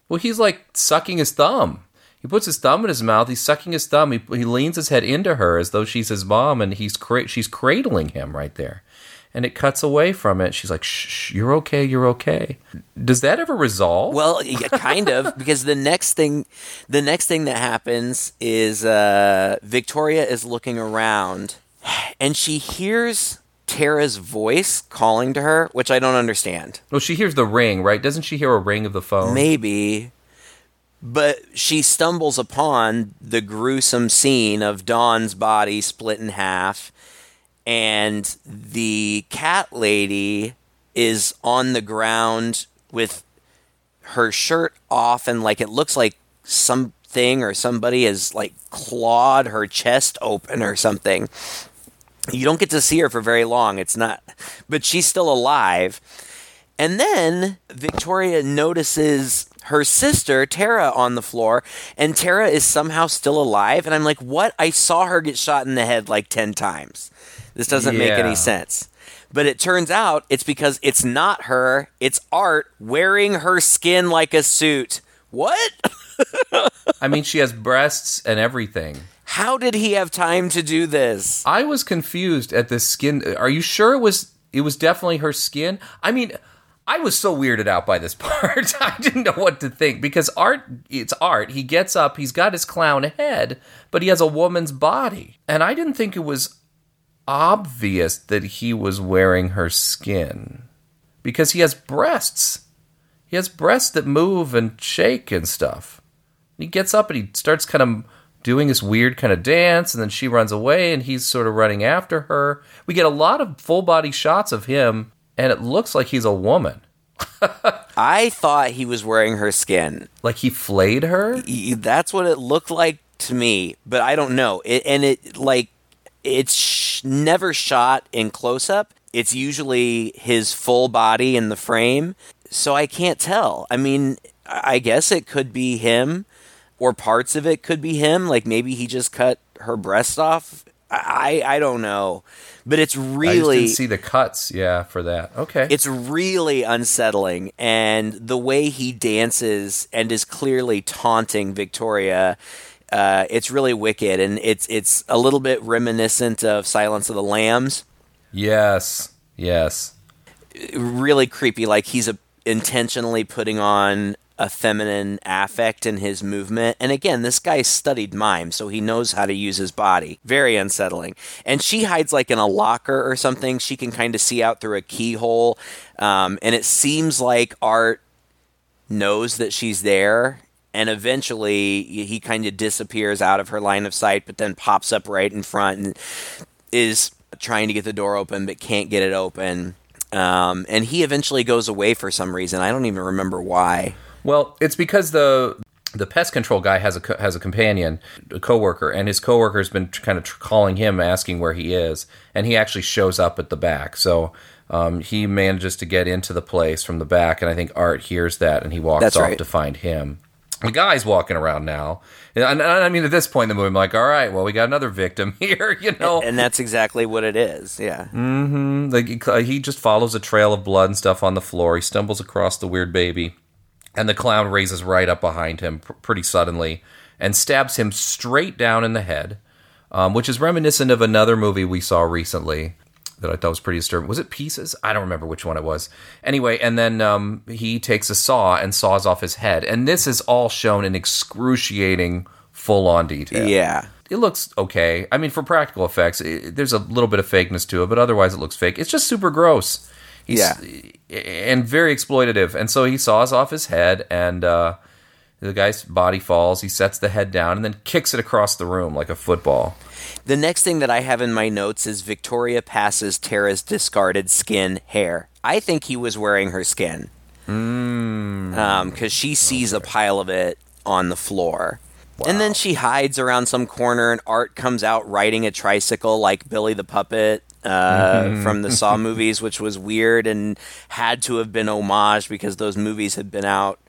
Well, he's like sucking his thumb. He puts his thumb in his mouth. He's sucking his thumb. He, he leans his head into her as though she's his mom, and he's cra- she's cradling him right there. And it cuts away from it. She's like, "Shh, you're okay. You're okay." Does that ever resolve? Well, yeah, kind of, because the next thing, the next thing that happens is uh, Victoria is looking around, and she hears Tara's voice calling to her, which I don't understand. well, she hears the ring, right? Doesn't she hear a ring of the phone? Maybe. But she stumbles upon the gruesome scene of Dawn's body split in half, and the cat lady is on the ground with her shirt off, and like it looks like something or somebody has like clawed her chest open or something. You don't get to see her for very long. It's not, but she's still alive. And then Victoria notices her sister, Tara, on the floor, and Tara is somehow still alive. And I'm like, what? I saw her get shot in the head like 10 times. This doesn't make any sense. But it turns out it's because it's not her, it's Art wearing her skin like a suit. What? I mean, she has breasts and everything. How did he have time to do this? I was confused at this skin. Are you sure it was? It was definitely her skin. I mean, I was so weirded out by this part. I didn't know what to think because art. It's art. He gets up. He's got his clown head, but he has a woman's body, and I didn't think it was obvious that he was wearing her skin because he has breasts. He has breasts that move and shake and stuff. He gets up and he starts kind of doing this weird kind of dance, and then she runs away, and he's sort of running after her. We get a lot of full body shots of him, and it looks like he's a woman. I thought he was wearing her skin. Like he flayed her? That's what it looked like to me, but I don't know. It, and it like it's sh- never shot in close up. It's usually his full body in the frame, so I can't tell. I mean, I guess it could be him, or parts of it could be him. Like maybe he just cut her breast off. I I don't know, but it's really I didn't see the cuts, yeah, for that. Okay. it's really unsettling and the way he dances and is clearly taunting victoria uh, it's really wicked and it's it's a little bit reminiscent of silence of the lambs yes. Yes. really creepy like he's a, intentionally putting on a feminine affect in his movement. And again this guy studied mime so he knows how to use his body. Very unsettling. And she hides like in a locker or something. She can kind of see out through a keyhole. Um, and it seems like art knows that she's there. And eventually he kind of disappears out of her line of sight but then pops up right in front and is trying to get the door open but can't get it open. Um, and he eventually goes away for some reason. I don't even remember why Well, it's because the the pest control guy has a has a companion, a coworker, and his coworker's been tr- kind of tr- calling him, asking where he is, and he actually shows up at the back. So um, he manages to get into the place from the back, and I think Art hears that, and he walks That's off right. to find him. The guy's walking around now, and, and I mean, at this point in the movie, I'm like, all right, well, we got another victim here, you know. and that's exactly what it is yeah Like he- he just follows a trail of blood and stuff on the floor. He stumbles across the weird baby, and the clown raises right up behind him pr- pretty suddenly and stabs him straight down in the head, um, which is reminiscent of another movie we saw recently that I thought was pretty disturbing. Was it Pieces? I don't remember which one it was. Anyway, and then um, he takes a saw and saws off his head, and this is all shown in excruciating, full-on detail yeah it looks okay. I mean, for practical effects, it, there's a little bit of fakeness to it, but otherwise, it looks fake. It's just super gross. He's, and very exploitative. And so he saws off his head, and uh, the guy's body falls. He sets the head down and then kicks it across the room like a football. the next thing that i have in my notes is victoria passes tara's discarded skin hair. I think he was wearing her skin. Because she sees a pile of it on the floor. And then she hides around some corner and art comes out riding a tricycle like billy the puppet uh, from the saw movies which was weird and had to have been homage because those movies had been out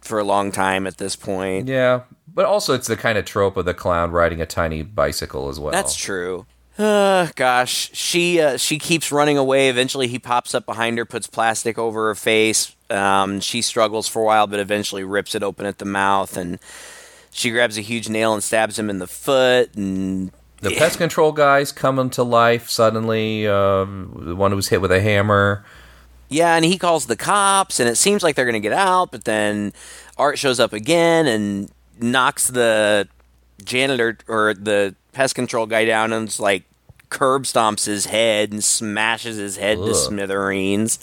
for a long time at this point Yeah, but also it's the kind of trope of the clown riding a tiny bicycle as well. That's true. Uh, gosh, she uh, she keeps running away. Eventually, he pops up behind her, puts plastic over her face. Um, she struggles for a while, but eventually rips it open at the mouth and she grabs a huge nail and stabs him in the foot, and The pest control guys coming to life suddenly. Uh, the one who was hit with a hammer. yeah, and he calls the cops, and it seems like they're gonna get out, but then Art shows up again and knocks the janitor or the pest control guy down and's like curb stomps his head and smashes his head to smithereens.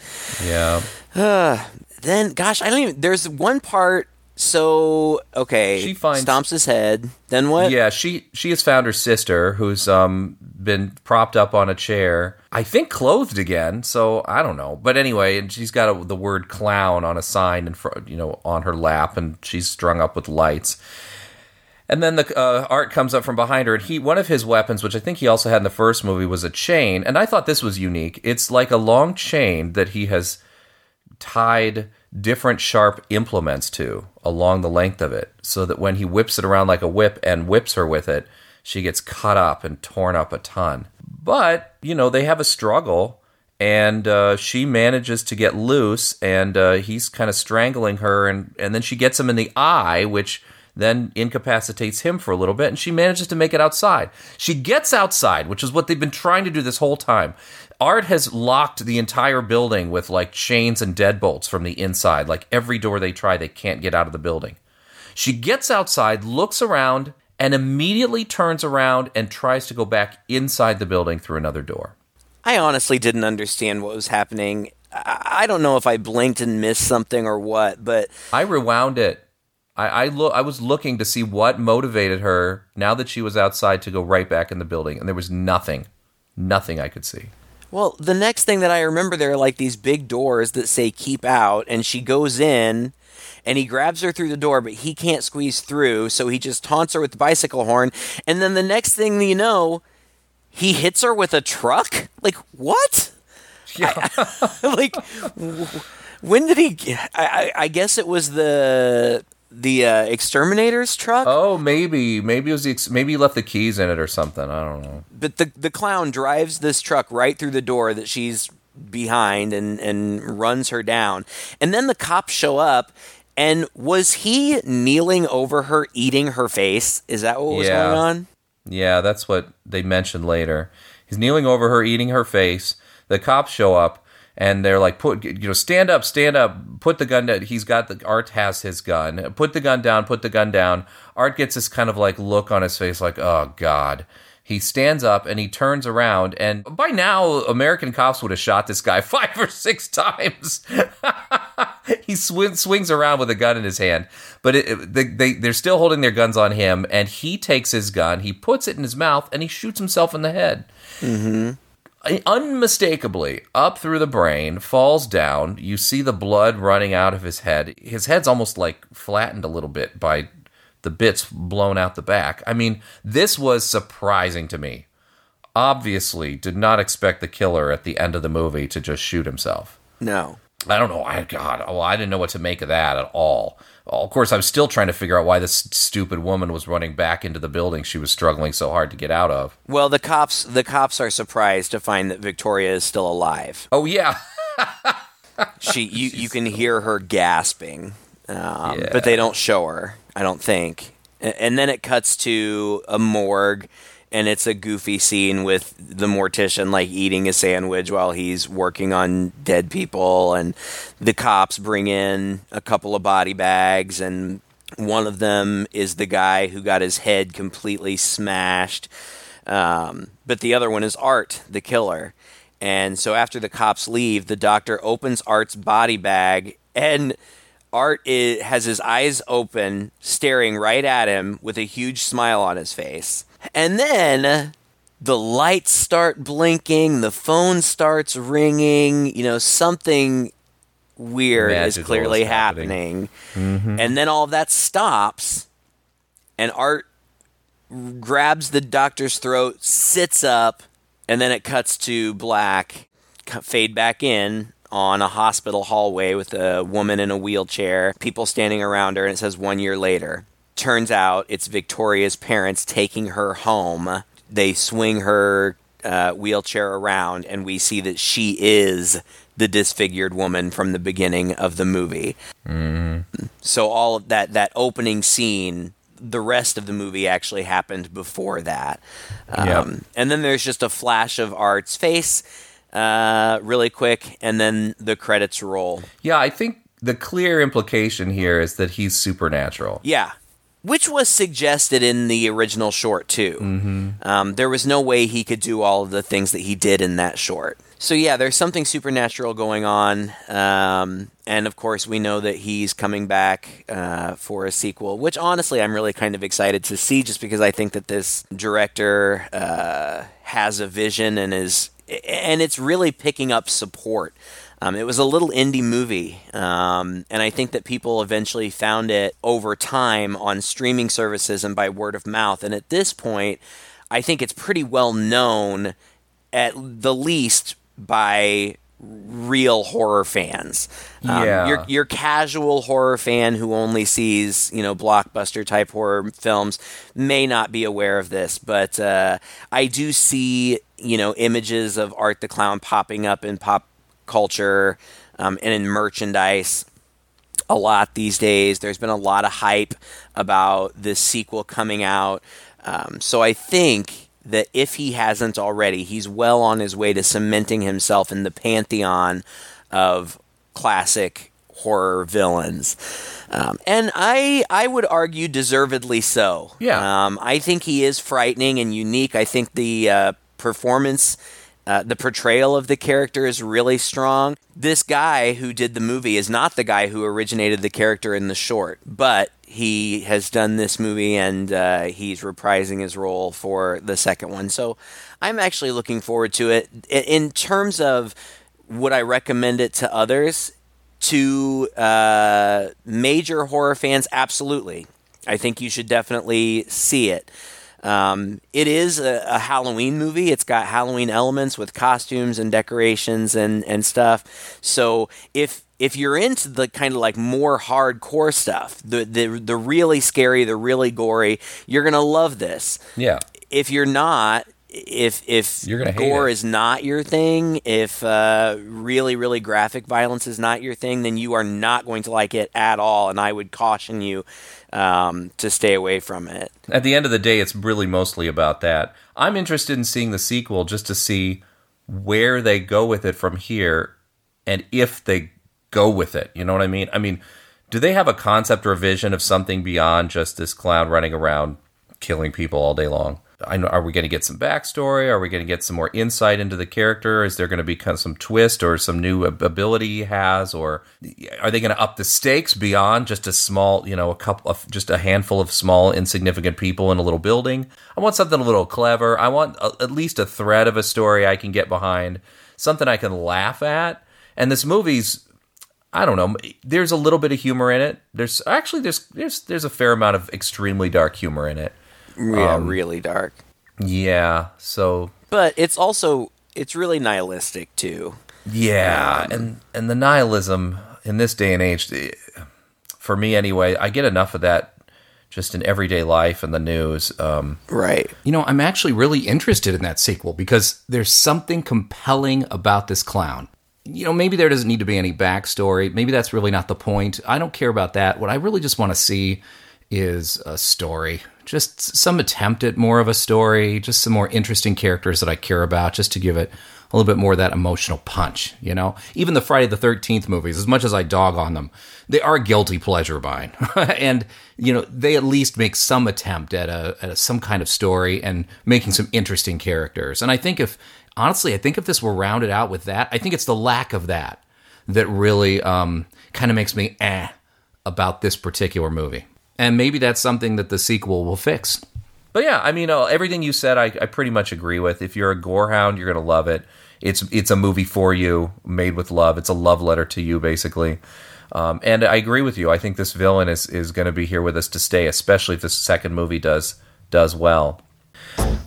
Yeah. Then, gosh, I don't even. There's one part. So okay, She finds- stomps his head. Then what? Yeah, she she has found her sister who's um been propped up on a chair. I think clothed again, so I don't know. But anyway, and she's got a, the word clown on a sign in front, you know, on her lap and she's strung up with lights. And then the uh, art comes up from behind her, and he one of his weapons, which I think he also had in the first movie, was a chain. And I thought this was unique. It's like a long chain that he has tied different sharp implements to along the length of it, so that when he whips it around like a whip and whips her with it, she gets cut up and torn up a ton. But you know they have a struggle, and uh, she manages to get loose, and uh, he's kind of strangling her, and and then she gets him in the eye, which then incapacitates him for a little bit, and she manages to make it outside. She gets outside, which is what they've been trying to do this whole time. Art has locked the entire building with like chains and deadbolts from the inside. Like every door they try, they can't get out of the building. She gets outside, looks around, and immediately turns around and tries to go back inside the building through another door. I honestly didn't understand what was happening. I don't know if I blinked and missed something or what, but I rewound it. I I, look, I was looking to see what motivated her now that she was outside to go right back in the building, and there was nothing, nothing I could see. Well, the next thing that I remember, there are like these big doors that say "keep out," and she goes in. And he grabs her through the door, but he can't squeeze through, so he just taunts her with the bicycle horn. And then the next thing you know, he hits her with a truck. Like what? Yeah. like w- when did he? I, I, I guess it was the the uh, exterminator's truck. oh, maybe, maybe it was the ex- maybe he left the keys in it or something. I don't know. but the the clown drives this truck right through the door that she's behind and and runs her down. And then the cops show up and was he kneeling over her eating her face? Is that what was Yeah. going on? Yeah, that's what they mentioned later. He's kneeling over her, eating her face. The cops show up and they're like, "Put, you know, stand up, stand up, put the gun down." He's got the Art has his gun. Put the gun down. Put the gun down. Art gets this kind of like look on his face, like, "Oh God." He stands up and he turns around, and by now, American cops would have shot this guy five or six times. he sw- swings around with a gun in his hand, but it, it- they, they, they're still holding their guns on him, and he takes his gun, he puts it in his mouth, and he shoots himself in the head. Mm-hmm. Unmistakably, up through the brain, falls down. You see the blood running out of his head. His head's almost like flattened a little bit by the bits blown out the back. I mean, this was surprising to me. Obviously, did not expect the killer at the end of the movie to just shoot himself. No. I don't know. I God, well, I didn't know what to make of that at all. Of course, I'm still trying to figure out why this stupid woman was running back into the building she was struggling so hard to get out of. Well, the cops the cops are surprised to find that Victoria is still alive. Oh yeah, She you you can hear her gasping, um, Yeah. but they don't show her. I don't think. A- And then it cuts to a morgue, and it's a goofy scene with the mortician like eating a sandwich while he's working on dead people, and the cops bring in a couple of body bags, and one of them is the guy who got his head completely smashed. Um, but the other one is Art, the killer. And so after the cops leave, the doctor opens Art's body bag, and Art i has his eyes open, staring right at him with a huge smile on his face. And then the lights start blinking, the phone starts ringing, you know, something weird is clearly is happening. happening. Mm-hmm. And then all of that stops, and Art grabs the doctor's throat, sits up, and then it cuts to black, fade back in on a hospital hallway with a woman in a wheelchair, people standing around her, and it says one year later. Turns out it's Victoria's parents taking her home. They swing her uh, wheelchair around, and we see that she is the disfigured woman from the beginning of the movie. So all of that that opening scene the rest of the movie actually happened before that. Um, Yep. And then there's just a flash of Art's face, uh, really quick, and then the credits roll. Yeah, I think the clear implication here is that he's supernatural. Yeah. Which was suggested in the original short, too. Mm-hmm. Um, there was no way he could do all of the things that he did in that short. So, yeah, there's something supernatural going on. Um, and of course, we know that he's coming back uh, for a sequel, which honestly, I'm really kind of excited to see just because I think that this director uh, has a vision and is. And it's really picking up support. Um, it was a little indie movie, um, and I think that people eventually found it over time on streaming services and by word of mouth. And at this point, I think it's pretty well known, at the least by real horror fans. Um, Yeah. your your casual horror fan who only sees you know blockbuster type horror films may not be aware of this, but uh, I do see you know images of Art the Clown popping up in pop culture um, and in merchandise a lot these days. There's been a lot of hype about this sequel coming out. Um, so I think that if he hasn't already, he's well on his way to cementing himself in the pantheon of classic horror villains. Um, and I, I would argue deservedly so. Yeah. Um, I think he is frightening and unique. I think the uh, performance uh, the portrayal of the character is really strong. This guy who did the movie is not the guy who originated the character in the short, but he has done this movie and uh, he's reprising his role for the second one. So I'm actually looking forward to it. In terms of would I recommend it to others? To uh, major horror fans, absolutely. I think you should definitely see it. Um, it is a, a Halloween movie. It's got Halloween elements with costumes and decorations and, and stuff. So if if you're into the kind of like more hardcore stuff, the the the really scary, the really gory, you're gonna love this. Yeah. If you're not, if if gore is not your thing, if uh, really really graphic violence is not your thing, then you are not going to like it at all. And I would caution you um, to stay away from it. At the end of the day, it's really mostly about that. I'm interested in seeing the sequel just to see where they go with it from here and if they go with it. You know what I mean? I mean, do they have a concept or a vision of something beyond just this clown running around killing people all day long? I know, are we going to get some backstory? Are we going to get some more insight into the character? Is there going to be kind of some twist or some new ability he has? Or are they going to up the stakes beyond just a small, you know, a couple of just a handful of small, insignificant people in a little building? I want something a little clever. I want a, at least a thread of a story I can get behind, something I can laugh at. And this movie's I don't know. There's a little bit of humor in it. There's actually there's there's there's a fair amount of extremely dark humor in it. Yeah, Um, really dark. Yeah. So But it's also it's really nihilistic too. yeah, and and the nihilism in this day and age, eh, for me anyway, I get enough of that just in everyday life and the news. Um, Right. You know, I'm actually really interested in that sequel because there's something compelling about this clown. You know, maybe there doesn't need to be any backstory. Maybe that's really not the point. I don't care about that. What I really just want to see is a story. Just some attempt at more of a story, just some more interesting characters that I care about, just to give it a little bit more of that emotional punch, you know? Even the Friday the 13th movies, as much as I dog on them, they are guilty pleasure of mine. and, you know, they at least make some attempt at a, at a some kind of story and making some interesting characters. And I think if, honestly, I think if this were rounded out with that, I think it's the lack of that that really um, kind of makes me eh about this particular movie. And maybe that's something that the sequel will fix. but yeah, I mean, uh, everything you said, I, I pretty much agree with. If you're a gorehound, you're gonna love it. It's it's a movie for you, made with love. It's a love letter to you, basically. Um, and I agree with you. I think this villain is is going to be here with us to stay, especially if this second movie does does well.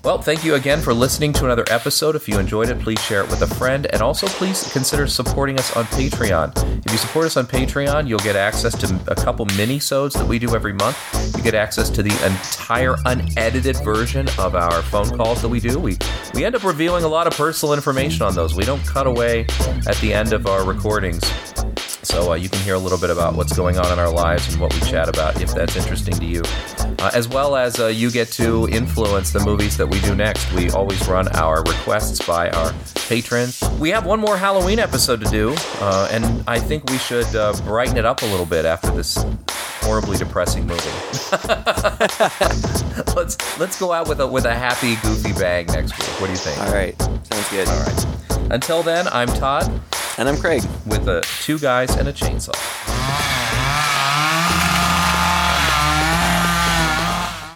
Well, thank you again for listening to another episode. If you enjoyed it, please share it with a friend. And also, please consider supporting us on Patreon. If you support us on Patreon, you'll get access to a couple mini-sodes that we do every month. You get access to the entire unedited version of our phone calls that we do. We, we end up revealing a lot of personal information on those. We don't cut away at the end of our recordings. So uh, you can hear a little bit about what's going on in our lives and what we chat about if that's interesting to you. Uh, as well as uh, you get to influence the movies that we do next. We always run our requests by our patrons. We have one more Halloween episode to do, uh, and I think we should uh, brighten it up a little bit after this horribly depressing movie. let's let's go out with a with a happy, goofy bang next week. What do you think? All right. Sounds good. All right. Until then, I'm Todd and I'm Craig. With a Two Guys and a Chainsaw.